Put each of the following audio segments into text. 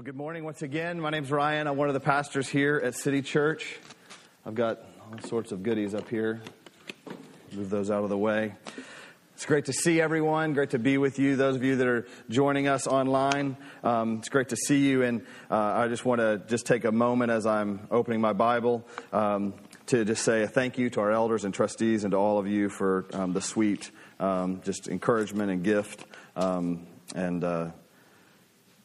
Well, good morning once again. My name's Ryan. I'm one of the pastors here at City Church. I've got all sorts of goodies up here. Move those out of the way. It's great to see everyone. Great to be with you. Those of you that are joining us online, um, it's great to see you. And uh, I just want to just take a moment as I'm opening my Bible um, to just say a thank you to our elders and trustees and to all of you for um, the sweet um, just encouragement and gift. Um, and uh,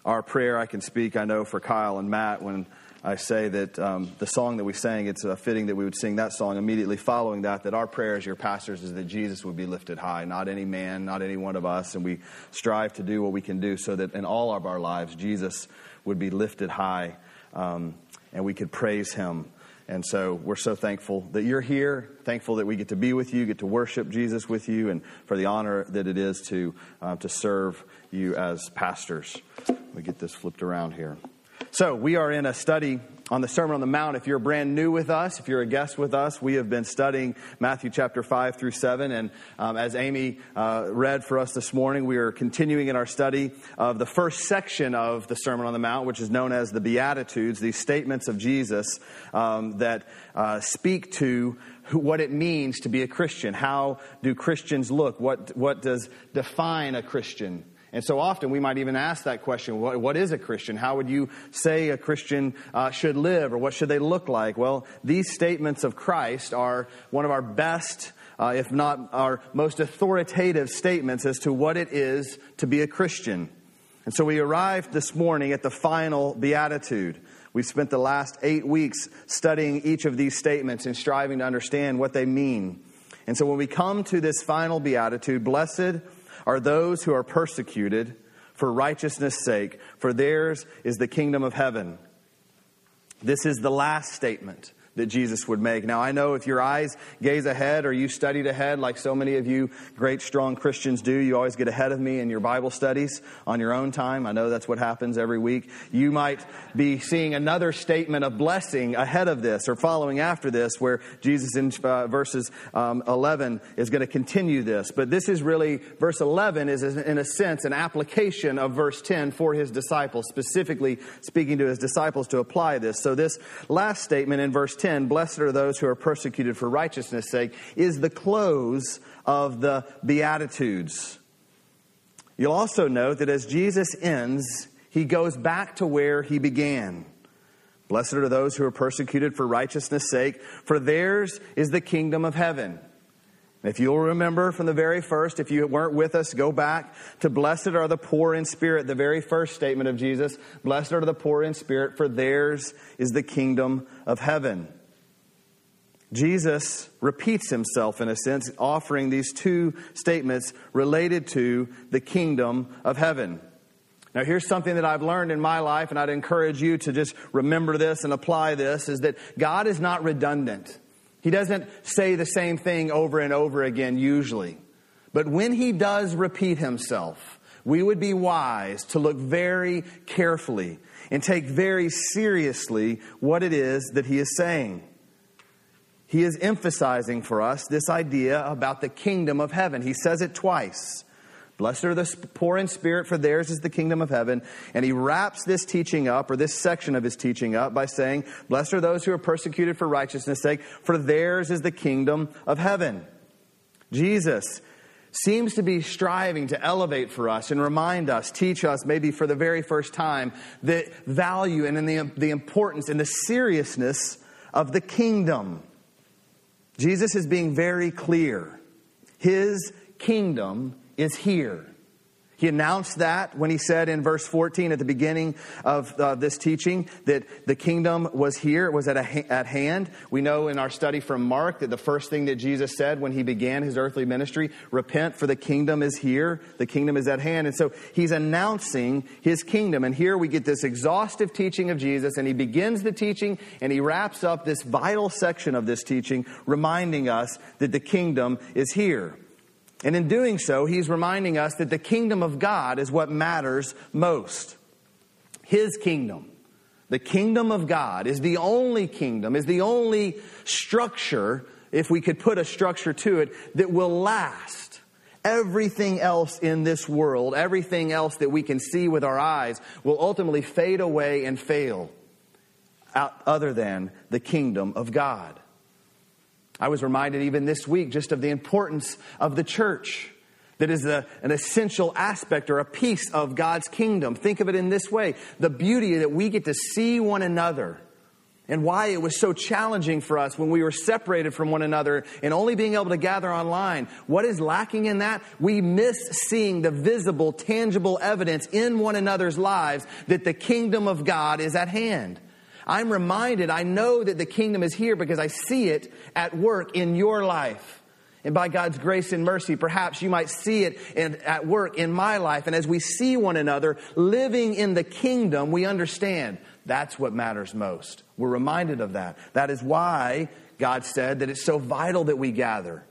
our prayer, I can speak, I know, for Kyle and Matt when I say that um, the song that we sang, it's uh, fitting that we would sing that song immediately following that, that our prayer as your pastors is that Jesus would be lifted high, not any man, not any one of us. And we strive to do what we can do so that in all of our lives, Jesus would be lifted high um, and we could praise him. And so we're so thankful that you're here, thankful that we get to be with you, get to worship Jesus with you, and for the honor that it is to, uh, to serve you as pastors. Let me get this flipped around here. So, we are in a study on the Sermon on the Mount. If you're brand new with us, if you're a guest with us, we have been studying Matthew chapter 5 through 7. And um, as Amy uh, read for us this morning, we are continuing in our study of the first section of the Sermon on the Mount, which is known as the Beatitudes, these statements of Jesus um, that uh, speak to what it means to be a Christian. How do Christians look? What, what does define a Christian? And so often we might even ask that question what, what is a Christian? How would you say a Christian uh, should live, or what should they look like? Well, these statements of Christ are one of our best. Uh, if not our most authoritative statements as to what it is to be a Christian. And so we arrived this morning at the final beatitude. We've spent the last eight weeks studying each of these statements and striving to understand what they mean. And so when we come to this final beatitude, blessed are those who are persecuted for righteousness' sake, for theirs is the kingdom of heaven. This is the last statement that Jesus would make. Now, I know if your eyes gaze ahead or you studied ahead, like so many of you great, strong Christians do, you always get ahead of me in your Bible studies on your own time. I know that's what happens every week. You might be seeing another statement of blessing ahead of this or following after this, where Jesus in uh, verses um, 11 is going to continue this. But this is really, verse 11 is in a sense an application of verse 10 for his disciples, specifically speaking to his disciples to apply this. So, this last statement in verse 10 10, blessed are those who are persecuted for righteousness' sake, is the close of the Beatitudes. You'll also note that as Jesus ends, he goes back to where he began. Blessed are those who are persecuted for righteousness' sake, for theirs is the kingdom of heaven. If you'll remember from the very first, if you weren't with us, go back to blessed are the poor in spirit, the very first statement of Jesus. Blessed are the poor in spirit, for theirs is the kingdom of heaven. Jesus repeats himself in a sense, offering these two statements related to the kingdom of heaven. Now, here's something that I've learned in my life, and I'd encourage you to just remember this and apply this is that God is not redundant. He doesn't say the same thing over and over again, usually. But when he does repeat himself, we would be wise to look very carefully and take very seriously what it is that he is saying. He is emphasizing for us this idea about the kingdom of heaven. He says it twice. Blessed are the poor in spirit, for theirs is the kingdom of heaven. And he wraps this teaching up, or this section of his teaching up, by saying, Blessed are those who are persecuted for righteousness' sake, for theirs is the kingdom of heaven. Jesus seems to be striving to elevate for us and remind us, teach us, maybe for the very first time, the value and the, the importance and the seriousness of the kingdom. Jesus is being very clear. His kingdom is here. He announced that when he said in verse 14 at the beginning of uh, this teaching that the kingdom was here, it was at, ha- at hand. We know in our study from Mark that the first thing that Jesus said when he began his earthly ministry, repent for the kingdom is here, the kingdom is at hand. And so he's announcing his kingdom. And here we get this exhaustive teaching of Jesus, and he begins the teaching and he wraps up this vital section of this teaching, reminding us that the kingdom is here. And in doing so, he's reminding us that the kingdom of God is what matters most. His kingdom. The kingdom of God is the only kingdom, is the only structure, if we could put a structure to it, that will last everything else in this world, everything else that we can see with our eyes, will ultimately fade away and fail other than the kingdom of God. I was reminded even this week just of the importance of the church that is a, an essential aspect or a piece of God's kingdom. Think of it in this way the beauty that we get to see one another and why it was so challenging for us when we were separated from one another and only being able to gather online. What is lacking in that? We miss seeing the visible, tangible evidence in one another's lives that the kingdom of God is at hand. I'm reminded, I know that the kingdom is here because I see it at work in your life. And by God's grace and mercy, perhaps you might see it in, at work in my life. And as we see one another living in the kingdom, we understand that's what matters most. We're reminded of that. That is why God said that it's so vital that we gather.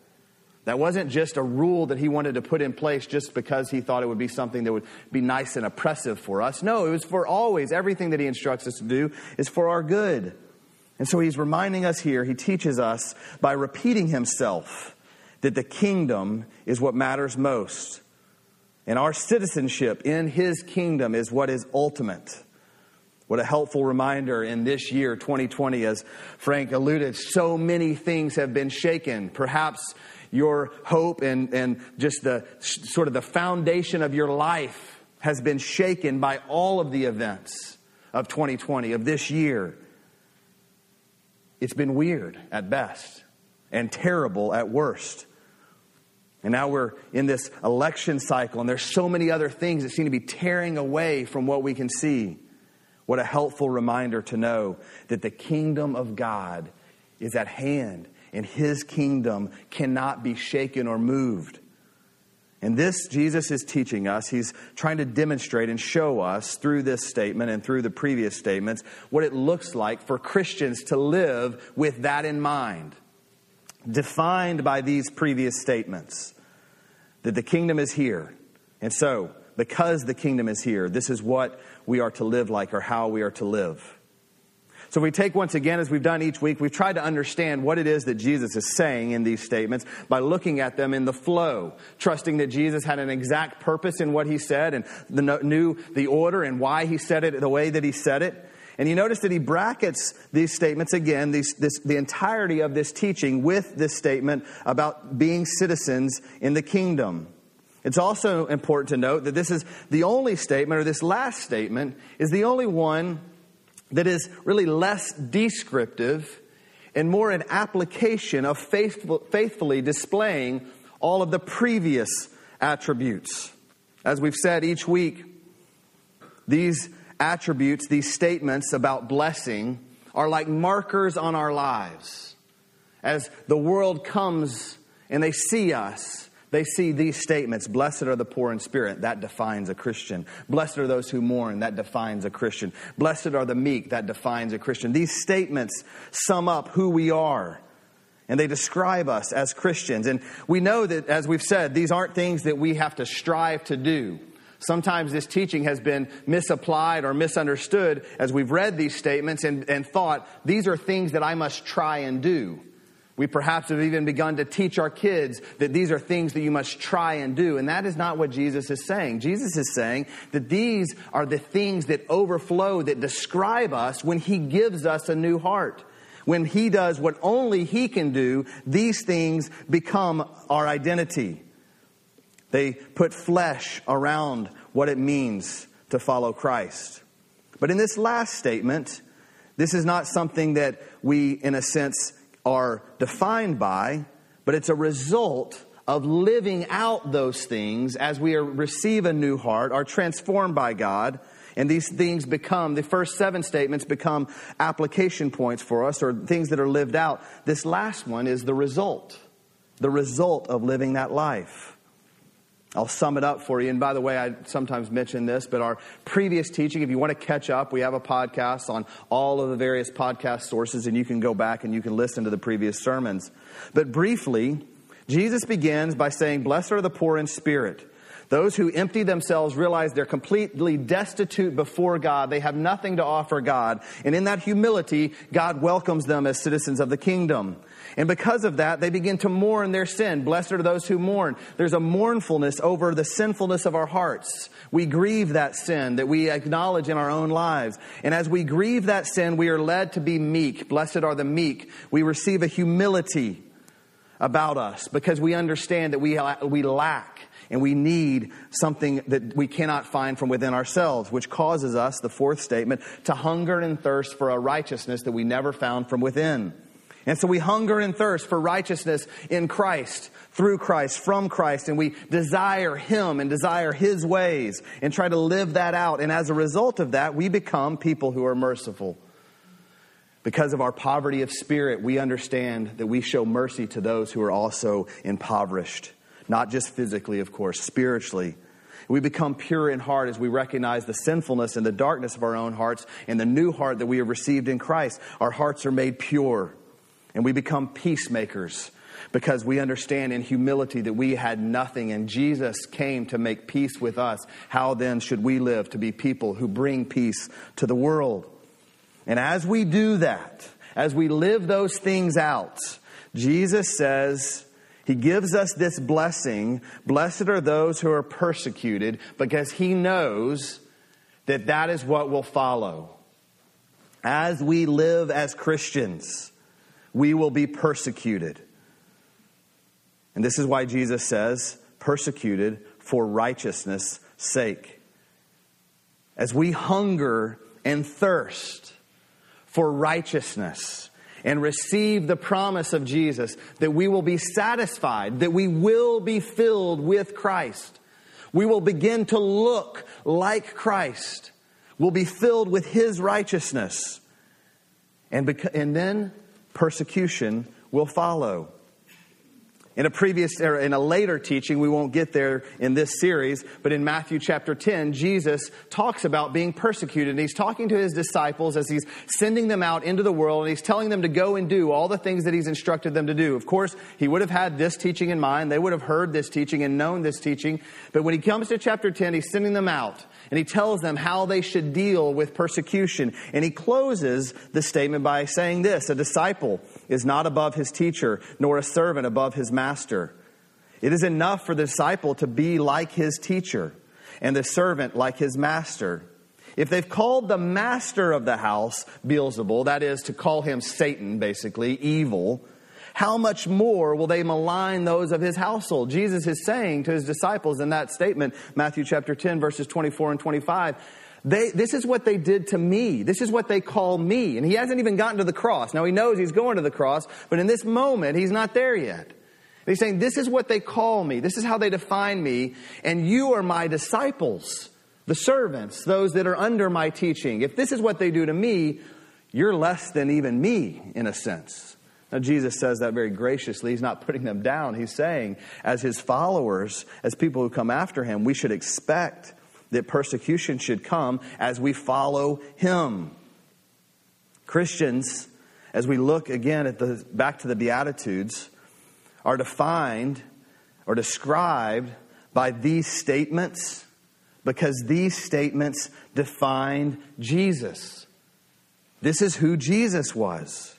That wasn't just a rule that he wanted to put in place just because he thought it would be something that would be nice and oppressive for us. No, it was for always. Everything that he instructs us to do is for our good. And so he's reminding us here, he teaches us by repeating himself that the kingdom is what matters most. And our citizenship in his kingdom is what is ultimate. What a helpful reminder in this year, 2020, as Frank alluded, so many things have been shaken. Perhaps your hope and, and just the sort of the foundation of your life has been shaken by all of the events of 2020, of this year. It's been weird at best and terrible at worst. And now we're in this election cycle, and there's so many other things that seem to be tearing away from what we can see. What a helpful reminder to know that the kingdom of God is at hand and his kingdom cannot be shaken or moved. And this, Jesus is teaching us. He's trying to demonstrate and show us through this statement and through the previous statements what it looks like for Christians to live with that in mind. Defined by these previous statements that the kingdom is here. And so, because the kingdom is here, this is what we are to live like or how we are to live. So we take once again, as we've done each week, we've tried to understand what it is that Jesus is saying in these statements by looking at them in the flow, trusting that Jesus had an exact purpose in what he said and the, knew the order and why he said it the way that he said it. And you notice that he brackets these statements again, these, this, the entirety of this teaching with this statement about being citizens in the kingdom. It's also important to note that this is the only statement, or this last statement, is the only one that is really less descriptive and more an application of faithful, faithfully displaying all of the previous attributes. As we've said each week, these attributes, these statements about blessing, are like markers on our lives. As the world comes and they see us, they see these statements Blessed are the poor in spirit, that defines a Christian. Blessed are those who mourn, that defines a Christian. Blessed are the meek, that defines a Christian. These statements sum up who we are. And they describe us as Christians. And we know that, as we've said, these aren't things that we have to strive to do. Sometimes this teaching has been misapplied or misunderstood as we've read these statements and, and thought, these are things that I must try and do. We perhaps have even begun to teach our kids that these are things that you must try and do. And that is not what Jesus is saying. Jesus is saying that these are the things that overflow, that describe us when He gives us a new heart. When He does what only He can do, these things become our identity. They put flesh around what it means to follow Christ. But in this last statement, this is not something that we, in a sense, are defined by, but it's a result of living out those things as we are, receive a new heart, are transformed by God, and these things become, the first seven statements become application points for us or things that are lived out. This last one is the result, the result of living that life. I'll sum it up for you. And by the way, I sometimes mention this, but our previous teaching, if you want to catch up, we have a podcast on all of the various podcast sources, and you can go back and you can listen to the previous sermons. But briefly, Jesus begins by saying, Blessed are the poor in spirit. Those who empty themselves realize they're completely destitute before God. They have nothing to offer God. And in that humility, God welcomes them as citizens of the kingdom. And because of that, they begin to mourn their sin. Blessed are those who mourn. There's a mournfulness over the sinfulness of our hearts. We grieve that sin that we acknowledge in our own lives. And as we grieve that sin, we are led to be meek. Blessed are the meek. We receive a humility about us because we understand that we, we lack and we need something that we cannot find from within ourselves, which causes us, the fourth statement, to hunger and thirst for a righteousness that we never found from within. And so we hunger and thirst for righteousness in Christ, through Christ, from Christ, and we desire Him and desire His ways and try to live that out. And as a result of that, we become people who are merciful. Because of our poverty of spirit, we understand that we show mercy to those who are also impoverished. Not just physically, of course, spiritually. We become pure in heart as we recognize the sinfulness and the darkness of our own hearts and the new heart that we have received in Christ. Our hearts are made pure and we become peacemakers because we understand in humility that we had nothing and Jesus came to make peace with us. How then should we live to be people who bring peace to the world? And as we do that, as we live those things out, Jesus says, He gives us this blessing. Blessed are those who are persecuted because He knows that that is what will follow. As we live as Christians, we will be persecuted. And this is why Jesus says, persecuted for righteousness' sake. As we hunger and thirst for righteousness and receive the promise of Jesus that we will be satisfied, that we will be filled with Christ. We will begin to look like Christ. We'll be filled with His righteousness. And, beca- and then persecution will follow. In a previous, or in a later teaching, we won't get there in this series, but in Matthew chapter 10, Jesus talks about being persecuted. And he's talking to his disciples as he's sending them out into the world and he's telling them to go and do all the things that he's instructed them to do. Of course, he would have had this teaching in mind. They would have heard this teaching and known this teaching. But when he comes to chapter 10, he's sending them out and he tells them how they should deal with persecution. And he closes the statement by saying this, a disciple is not above his teacher, nor a servant above his master. It is enough for the disciple to be like his teacher and the servant like his master. If they've called the master of the house Beelzebul, that is to call him Satan, basically, evil, how much more will they malign those of his household? Jesus is saying to his disciples in that statement, Matthew chapter 10, verses 24 and 25, they, this is what they did to me. This is what they call me. And he hasn't even gotten to the cross. Now he knows he's going to the cross, but in this moment, he's not there yet. And he's saying, This is what they call me. This is how they define me. And you are my disciples, the servants, those that are under my teaching. If this is what they do to me, you're less than even me, in a sense. Now, Jesus says that very graciously. He's not putting them down. He's saying, as his followers, as people who come after him, we should expect that persecution should come as we follow him. Christians, as we look again at the back to the Beatitudes, are defined or described by these statements because these statements defined Jesus. This is who Jesus was.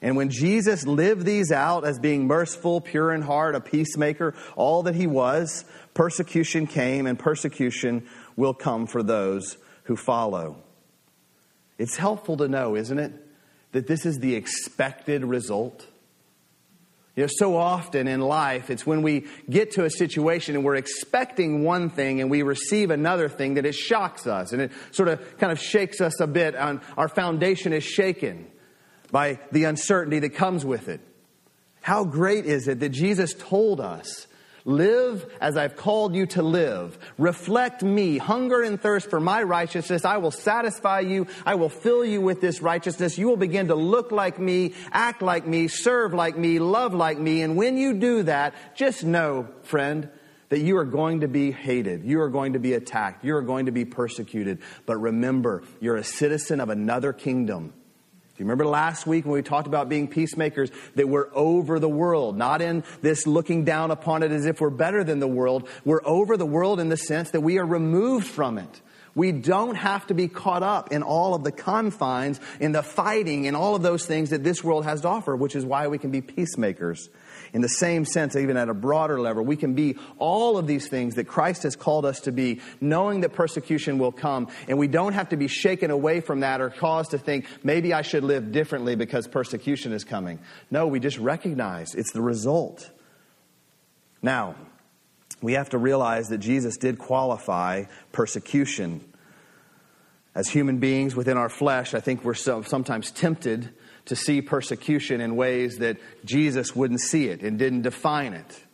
And when Jesus lived these out as being merciful, pure in heart, a peacemaker, all that he was, persecution came and persecution will come for those who follow. It's helpful to know, isn't it, that this is the expected result. You know, so often in life, it's when we get to a situation and we're expecting one thing and we receive another thing that it shocks us and it sort of kind of shakes us a bit. On our foundation is shaken by the uncertainty that comes with it. How great is it that Jesus told us Live as I've called you to live. Reflect me. Hunger and thirst for my righteousness. I will satisfy you. I will fill you with this righteousness. You will begin to look like me, act like me, serve like me, love like me. And when you do that, just know, friend, that you are going to be hated. You are going to be attacked. You are going to be persecuted. But remember, you're a citizen of another kingdom. You remember last week when we talked about being peacemakers that we're over the world, not in this looking down upon it as if we're better than the world. We're over the world in the sense that we are removed from it. We don't have to be caught up in all of the confines, in the fighting, in all of those things that this world has to offer, which is why we can be peacemakers. In the same sense, even at a broader level, we can be all of these things that Christ has called us to be, knowing that persecution will come, and we don't have to be shaken away from that or caused to think, maybe I should live differently because persecution is coming. No, we just recognize it's the result. Now, we have to realize that Jesus did qualify persecution. As human beings within our flesh, I think we're so, sometimes tempted to see persecution in ways that Jesus wouldn't see it and didn't define it.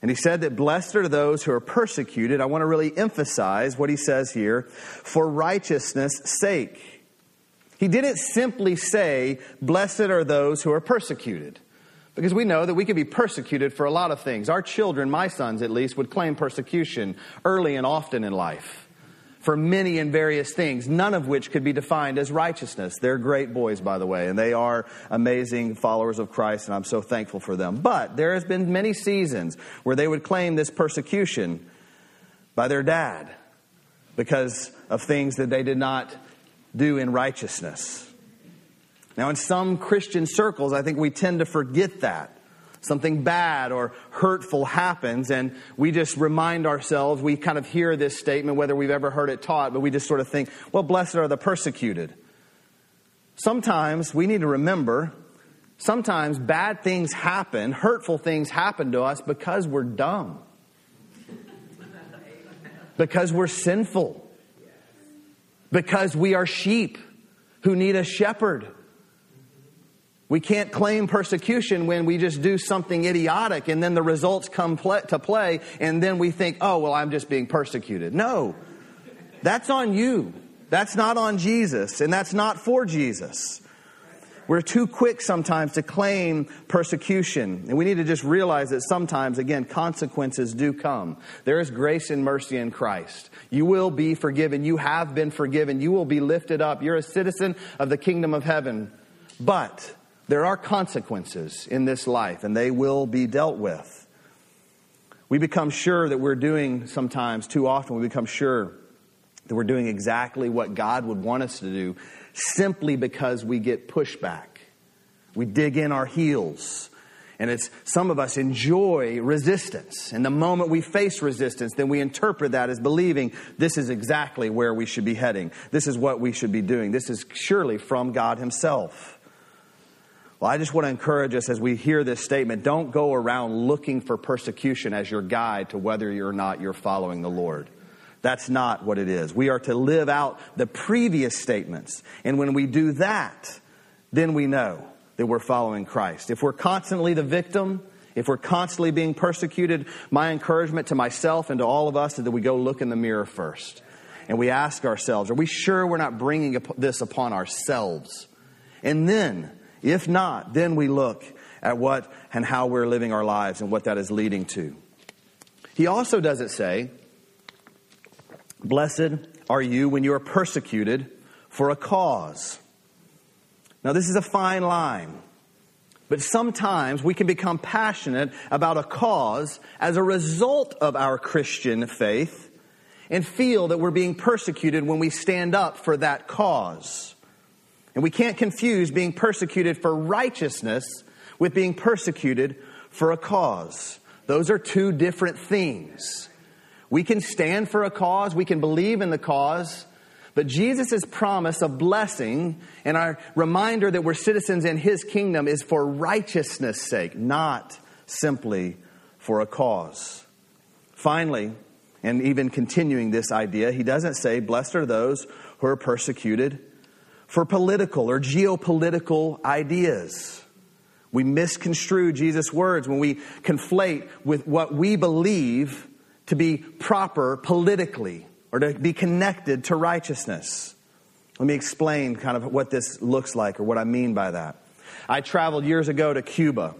And he said that blessed are those who are persecuted. I want to really emphasize what he says here for righteousness' sake. He didn't simply say, blessed are those who are persecuted. Because we know that we can be persecuted for a lot of things. Our children, my sons at least, would claim persecution early and often in life for many and various things, none of which could be defined as righteousness. They're great boys, by the way, and they are amazing followers of Christ, and I'm so thankful for them. But there has been many seasons where they would claim this persecution by their dad because of things that they did not do in righteousness. Now, in some Christian circles, I think we tend to forget that. Something bad or hurtful happens, and we just remind ourselves, we kind of hear this statement, whether we've ever heard it taught, but we just sort of think, well, blessed are the persecuted. Sometimes we need to remember, sometimes bad things happen, hurtful things happen to us because we're dumb, because we're sinful, because we are sheep who need a shepherd. We can't claim persecution when we just do something idiotic and then the results come to play and then we think, oh, well, I'm just being persecuted. No, that's on you. That's not on Jesus and that's not for Jesus. We're too quick sometimes to claim persecution. And we need to just realize that sometimes, again, consequences do come. There is grace and mercy in Christ. You will be forgiven. You have been forgiven. You will be lifted up. You're a citizen of the kingdom of heaven. But there are consequences in this life, and they will be dealt with. We become sure that we're doing sometimes, too often, we become sure that we're doing exactly what God would want us to do simply because we get pushback. We dig in our heels. And it's some of us enjoy resistance. And the moment we face resistance, then we interpret that as believing this is exactly where we should be heading. This is what we should be doing. This is surely from God Himself. Well, I just want to encourage us as we hear this statement don't go around looking for persecution as your guide to whether or not you're following the Lord. That's not what it is. We are to live out the previous statements. And when we do that, then we know that we're following Christ. If we're constantly the victim, if we're constantly being persecuted, my encouragement to myself and to all of us is that we go look in the mirror first. And we ask ourselves, are we sure we're not bringing this upon ourselves? And then if not, then we look at what and how we're living our lives and what that is leading to. He also doesn't say, Blessed are you when you are persecuted for a cause. Now, this is a fine line, but sometimes we can become passionate about a cause as a result of our Christian faith and feel that we're being persecuted when we stand up for that cause. And we can't confuse being persecuted for righteousness with being persecuted for a cause. Those are two different things. We can stand for a cause, we can believe in the cause, but Jesus' promise of blessing and our reminder that we're citizens in his kingdom is for righteousness' sake, not simply for a cause. Finally, and even continuing this idea, he doesn't say, Blessed are those who are persecuted for political or geopolitical ideas. We misconstrue Jesus' words when we conflate with what we believe to be proper politically or to be connected to righteousness. Let me explain kind of what this looks like or what I mean by that. I traveled years ago to Cuba.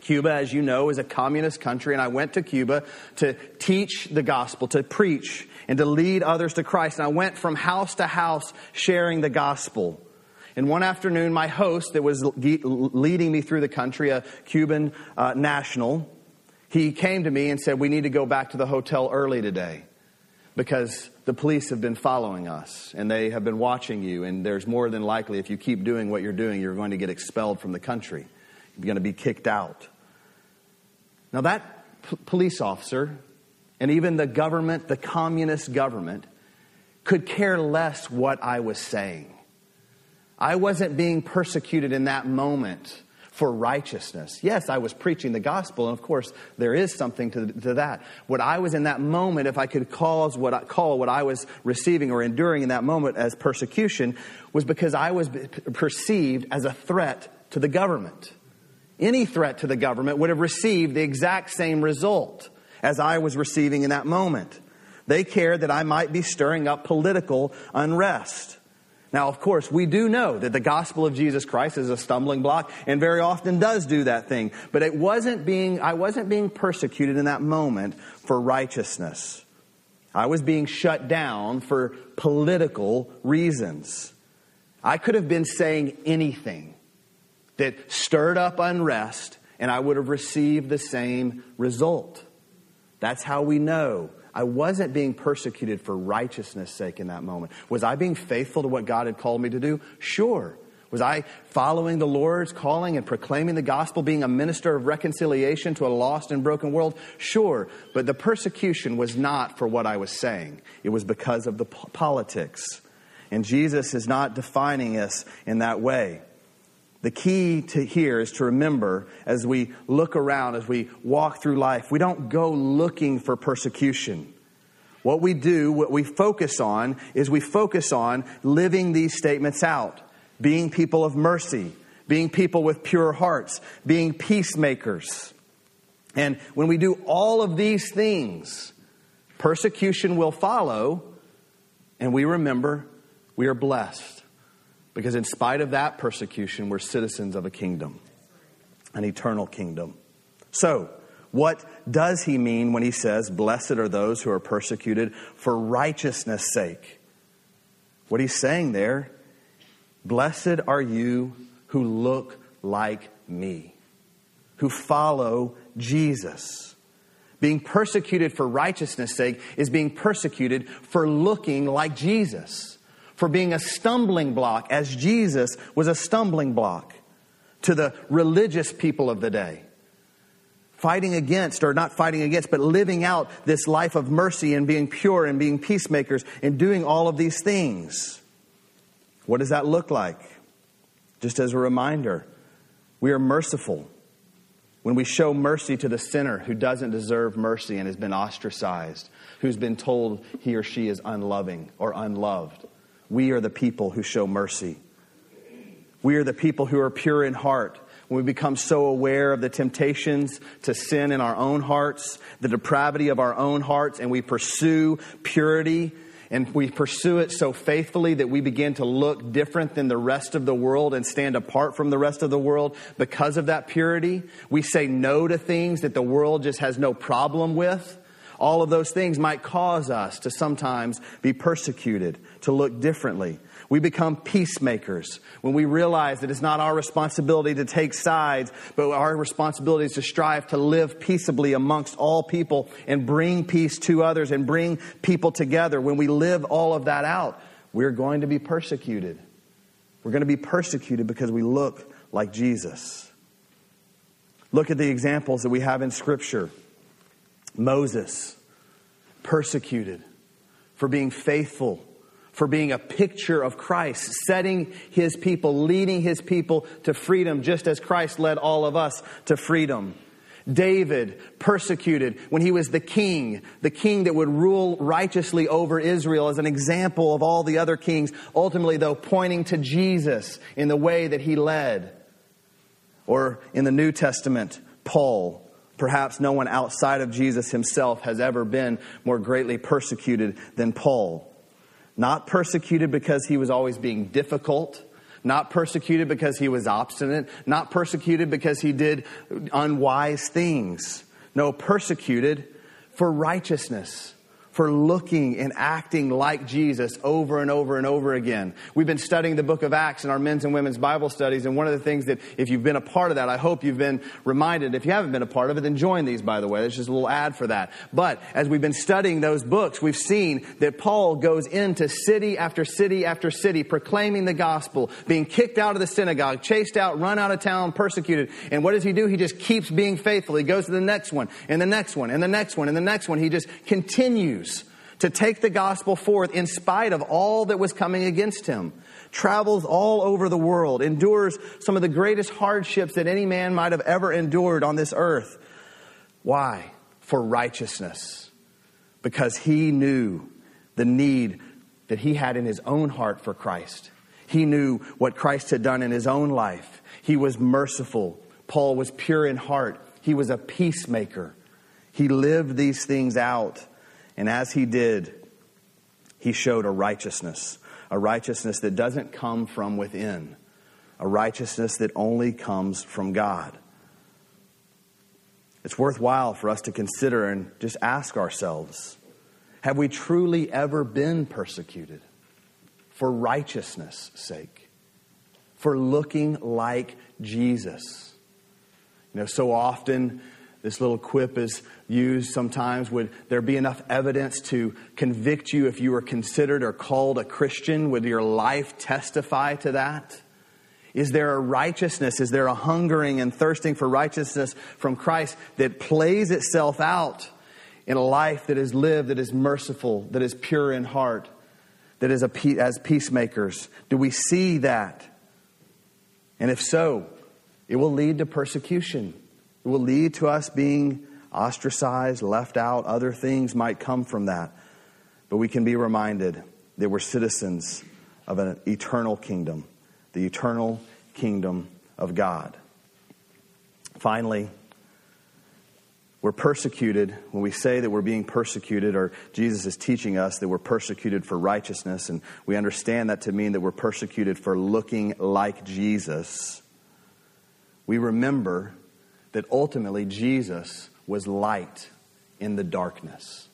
Cuba, as you know, is a communist country, and I went to Cuba to teach the gospel, to preach and to lead others to Christ. And I went from house to house sharing the gospel. And one afternoon, my host that was leading me through the country, a Cuban uh, national, he came to me and said, We need to go back to the hotel early today because the police have been following us and they have been watching you. And there's more than likely, if you keep doing what you're doing, you're going to get expelled from the country. You're going to be kicked out. Now, that p- police officer and even the government, the communist government, could care less what I was saying. I wasn't being persecuted in that moment for righteousness. Yes, I was preaching the gospel, and of course, there is something to, to that. What I was in that moment, if I could cause what I, call what I was receiving or enduring in that moment as persecution, was because I was perceived as a threat to the government. Any threat to the government would have received the exact same result as I was receiving in that moment. They cared that I might be stirring up political unrest. Now, of course, we do know that the gospel of Jesus Christ is a stumbling block and very often does do that thing. But it wasn't being, I wasn't being persecuted in that moment for righteousness. I was being shut down for political reasons. I could have been saying anything that stirred up unrest and I would have received the same result. That's how we know I wasn't being persecuted for righteousness' sake in that moment. Was I being faithful to what God had called me to do? Sure. Was I following the Lord's calling and proclaiming the gospel, being a minister of reconciliation to a lost and broken world? Sure. But the persecution was not for what I was saying, it was because of the politics. And Jesus is not defining us in that way. The key to here is to remember as we look around, as we walk through life, we don't go looking for persecution. What we do, what we focus on, is we focus on living these statements out, being people of mercy, being people with pure hearts, being peacemakers. And when we do all of these things, persecution will follow, and we remember we are blessed. Because in spite of that persecution, we're citizens of a kingdom, an eternal kingdom. So, what does he mean when he says, Blessed are those who are persecuted for righteousness' sake? What he's saying there, blessed are you who look like me, who follow Jesus. Being persecuted for righteousness' sake is being persecuted for looking like Jesus for being a stumbling block, as Jesus was a stumbling block to the religious people of the day. Fighting against, or not fighting against, but living out this life of mercy and being pure and being peacemakers and doing all of these things. What does that look like? Just as a reminder, we are merciful when we show mercy to the sinner who doesn't deserve mercy and has been ostracized, who's been told he or she is unloving or unloved we are the people who show mercy. We are the people who are pure in heart. When we become so aware of the temptations to sin in our own hearts, the depravity of our own hearts, and we pursue purity and we pursue it so faithfully that we begin to look different than the rest of the world and stand apart from the rest of the world because of that purity. We say no to things that the world just has no problem with all of those things might cause us to sometimes be persecuted, to look differently. We become peacemakers when we realize that it's not our responsibility to take sides, but our responsibility is to strive to live peaceably amongst all people and bring peace to others and bring people together. When we live all of that out, we're going to be persecuted. We're going to be persecuted because we look like Jesus. Look at the examples that we have in Scripture. Moses, persecuted for being faithful, for being a picture of Christ, setting his people, leading his people to freedom, just as Christ led all of us to freedom. David, persecuted when he was the king, the king that would rule righteously over Israel as an example of all the other kings, ultimately, though, pointing to Jesus in the way that he led. Or in the New Testament, Paul, Perhaps no one outside of Jesus himself has ever been more greatly persecuted than Paul. Not persecuted because he was always being difficult, not persecuted because he was obstinate, not persecuted because he did unwise things. No, persecuted for righteousness, for looking and acting like Jesus over and over and over again. We've been studying the book of Acts in our men's and women's Bible studies, and one of the things that, if you've been a part of that, I hope you've been reminded. If you haven't been a part of it, then join these, by the way. There's just a little ad for that. But as we've been studying those books, we've seen that Paul goes into city after city after city, proclaiming the gospel, being kicked out of the synagogue, chased out, run out of town, persecuted. And what does he do? He just keeps being faithful. He goes to the next one, and the next one, and the next one, and the next one. He just continues to take the gospel forth in spite of all that was coming against him. Travels all over the world, endures some of the greatest hardships that any man might have ever endured on this earth. Why? For righteousness. Because he knew the need that he had in his own heart for Christ. He knew what Christ had done in his own life. He was merciful. Paul was pure in heart. He was a peacemaker. He lived these things out. And as he did, he showed a righteousness, a righteousness that doesn't come from within, a righteousness that only comes from God. It's worthwhile for us to consider and just ask ourselves have we truly ever been persecuted for righteousness' sake? For looking like Jesus? You know, so often this little quip is used sometimes. Would there be enough evidence to convict you if you were considered or called a Christian? Would your life testify to that? Is there a righteousness? Is there a hungering and thirsting for righteousness from Christ that plays itself out in a life that is lived, that is merciful, that is pure in heart, that is a, as peacemakers? Do we see that? And if so, it will lead to persecution. It will lead to us being ostracized, left out. Other things might come from that. But we can be reminded that we're citizens of an eternal kingdom, the eternal kingdom of God. Finally, we're persecuted when we say that we're being persecuted, or Jesus is teaching us that we're persecuted for righteousness, and we understand that to mean that we're persecuted for looking like Jesus. We remember that ultimately Jesus was light in the darkness.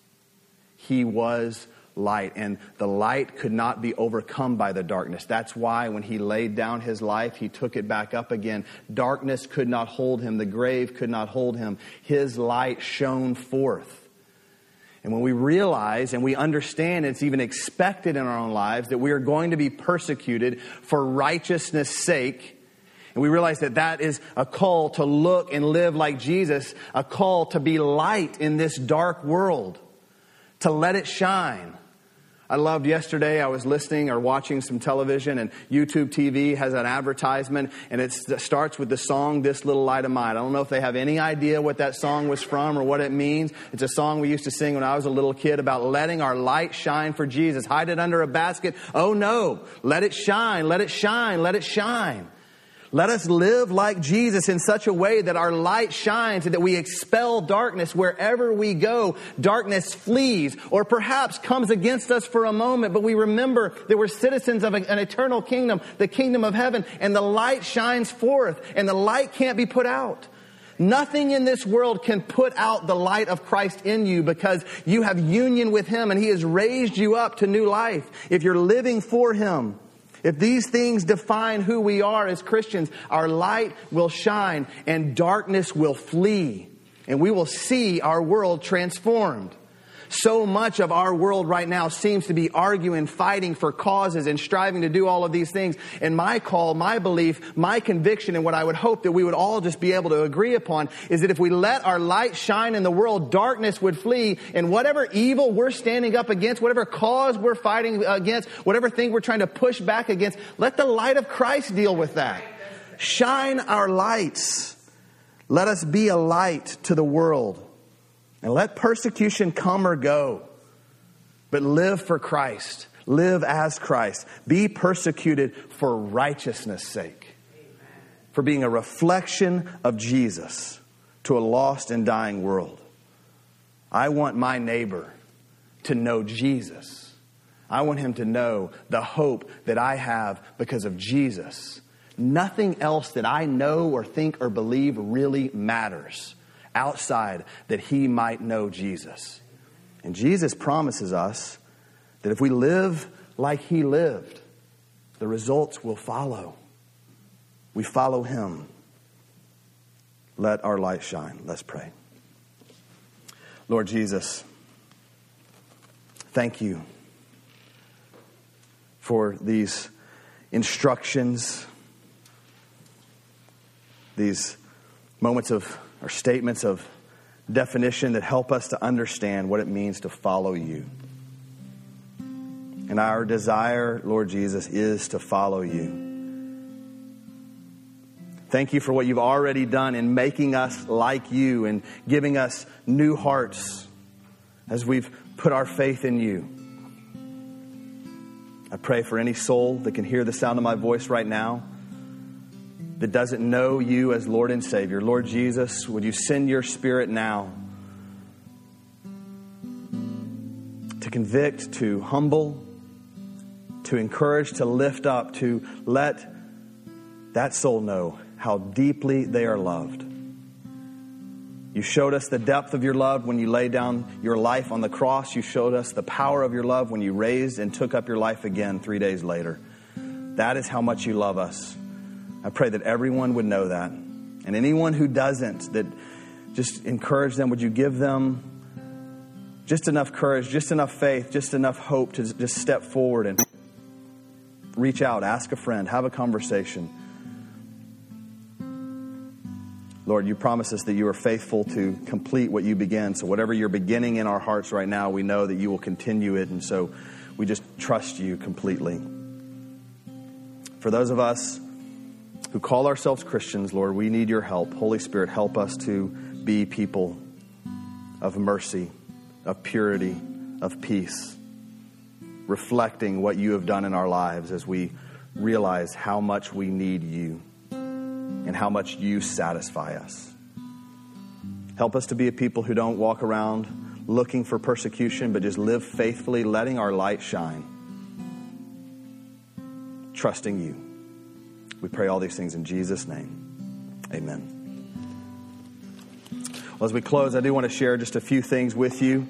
He was light, and the light could not be overcome by the darkness. That's why when he laid down his life, he took it back up again. Darkness could not hold him, the grave could not hold him. His light shone forth. And when we realize and we understand it's even expected in our own lives that we are going to be persecuted for righteousness' sake, and we realize that that is a call to look and live like Jesus, a call to be light in this dark world, to let it shine. I loved yesterday, I was listening or watching some television, and YouTube TV has an advertisement, and it starts with the song, This Little Light of Mine. I don't know if they have any idea what that song was from or what it means. It's a song we used to sing when I was a little kid about letting our light shine for Jesus. Hide it under a basket. Oh no, let it shine, let it shine, let it shine. Let us live like Jesus in such a way that our light shines and that we expel darkness wherever we go. Darkness flees or perhaps comes against us for a moment, but we remember that we're citizens of an eternal kingdom, the kingdom of heaven, and the light shines forth and the light can't be put out. Nothing in this world can put out the light of Christ in you because you have union with Him and He has raised you up to new life. If you're living for Him, if these things define who we are as Christians, our light will shine and darkness will flee, and we will see our world transformed. So much of our world right now seems to be arguing, fighting for causes, and striving to do all of these things. And my call, my belief, my conviction, and what I would hope that we would all just be able to agree upon is that if we let our light shine in the world, darkness would flee, and whatever evil we're standing up against, whatever cause we're fighting against, whatever thing we're trying to push back against, let the light of Christ deal with that. Shine our lights. Let us be a light to the world. And let persecution come or go, but live for Christ. Live as Christ. Be persecuted for righteousness' sake, for being a reflection of Jesus to a lost and dying world. I want my neighbor to know Jesus. I want him to know the hope that I have because of Jesus. Nothing else that I know or think or believe really matters outside that he might know Jesus. And Jesus promises us that if we live like he lived, the results will follow. We follow him. Let our light shine. Let's pray. Lord Jesus, thank you for these instructions, these moments of, or statements of definition that help us to understand what it means to follow you. And our desire, Lord Jesus, is to follow you. Thank you for what you've already done in making us like you and giving us new hearts as we've put our faith in you. I pray for any soul that can hear the sound of my voice right now that doesn't know you as Lord and Savior. Lord Jesus, would you send your spirit now to convict, to humble, to encourage, to lift up, to let that soul know how deeply they are loved. You showed us the depth of your love when you laid down your life on the cross. You showed us the power of your love when you raised and took up your life again three days later. That is how much you love us. I pray that everyone would know that. And anyone who doesn't, that just encourage them. Would you give them just enough courage, just enough faith, just enough hope to just step forward and reach out, ask a friend, have a conversation. Lord, you promise us that you are faithful to complete what you begin. So, whatever you're beginning in our hearts right now, we know that you will continue it. And so, we just trust you completely. For those of us who call ourselves Christians, Lord, we need your help. Holy Spirit, help us to be people of mercy, of purity, of peace, reflecting what you have done in our lives as we realize how much we need you and how much you satisfy us. Help us to be a people who don't walk around looking for persecution, but just live faithfully, letting our light shine, trusting you. We pray all these things in Jesus' name. Amen. Well, as we close, I do want to share just a few things with you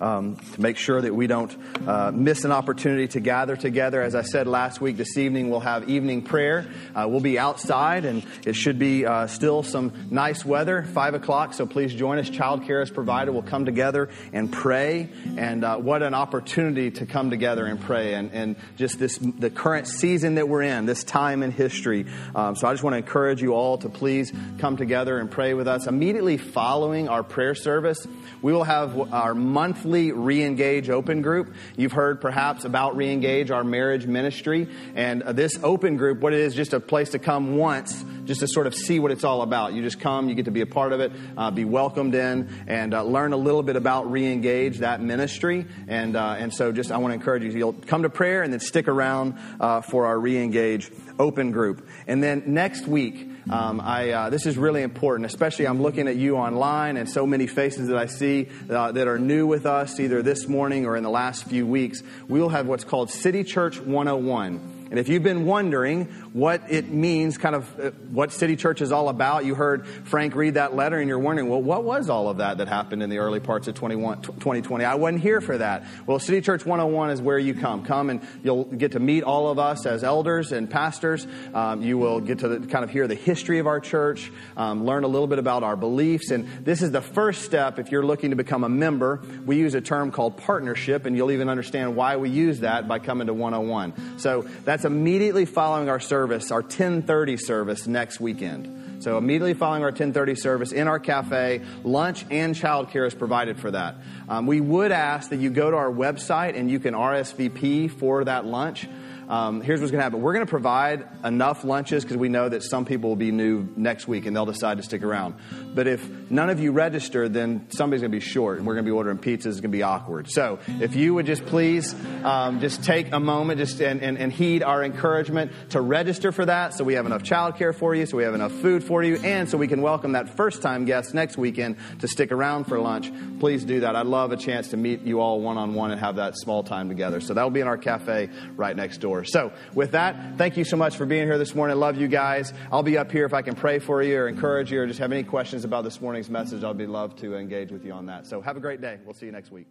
um, to make sure that we don't uh, miss an opportunity to gather together. As I said last week, this evening we'll have evening prayer. Uh, we'll be outside, and it should be uh, still some nice weather, 5 o'clock, so please join us. Childcare is provided. We'll come together and pray. And uh, what an opportunity to come together and pray. And, and just this, the current season that we're in, this time in history. Um, so I just want to encourage you all to please come together and pray with us. Immediately following our prayer service, we will have our monthly Reengage Open Group. You've heard perhaps about Reengage, our marriage ministry. And uh, this open group, what it is, just a place to come once, just to sort of see what it's all about. You just come, you get to be a part of it, uh, be welcomed in, and uh, learn a little bit about Reengage, that ministry. And, uh, and so just, I want to encourage you, you'll come to prayer and then stick around uh, for our Reengage Open Group. And then next week, um, I, uh, this is really important, especially I'm looking at you online and so many faces that I see uh, that are new with us, either this morning or in the last few weeks. We will have what's called City Church 101. And if you've been wondering what it means, kind of uh, what City Church is all about, you heard Frank read that letter and you're wondering, well, what was all of that that happened in the early parts of 2020? I wasn't here for that. Well, City Church 101 is where you come. Come and you'll get to meet all of us as elders and pastors. Um, you will get to kind of hear the history of our church, um, learn a little bit about our beliefs. And this is the first step if you're looking to become a member. We use a term called partnership, and you'll even understand why we use that by coming to 101. So that's that's immediately following our service, our 1030 service next weekend. So immediately following our 1030 service in our cafe, lunch and childcare is provided for that. Um, we would ask that you go to our website and you can RSVP for that lunch um, here's what's going to happen. We're going to provide enough lunches because we know that some people will be new next week and they'll decide to stick around. But if none of you register, then somebody's going to be short and we're going to be ordering pizzas. It's going to be awkward. So if you would just please um, just take a moment just and, and, and heed our encouragement to register for that so we have enough childcare for you, so we have enough food for you, and so we can welcome that first time guest next weekend to stick around for lunch. Please do that. I'd love a chance to meet you all one on one and have that small time together. So that will be in our cafe right next door for. So, with that, thank you so much for being here this morning. I love you guys. I'll be up here if I can pray for you or encourage you or just have any questions about this morning's message. I'd be love to engage with you on that. So, have a great day. We'll see you next week.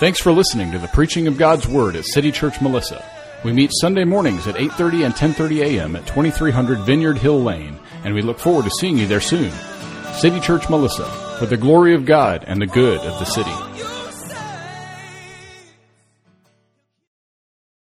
Thanks for listening to the preaching of God's Word at City Church Melissa. We meet Sunday mornings at 8:30 and 10:30 a.m. at 2300 Vineyard Hill Lane, and we look forward to seeing you there soon. City Church Melissa, for the glory of God and the good of the city.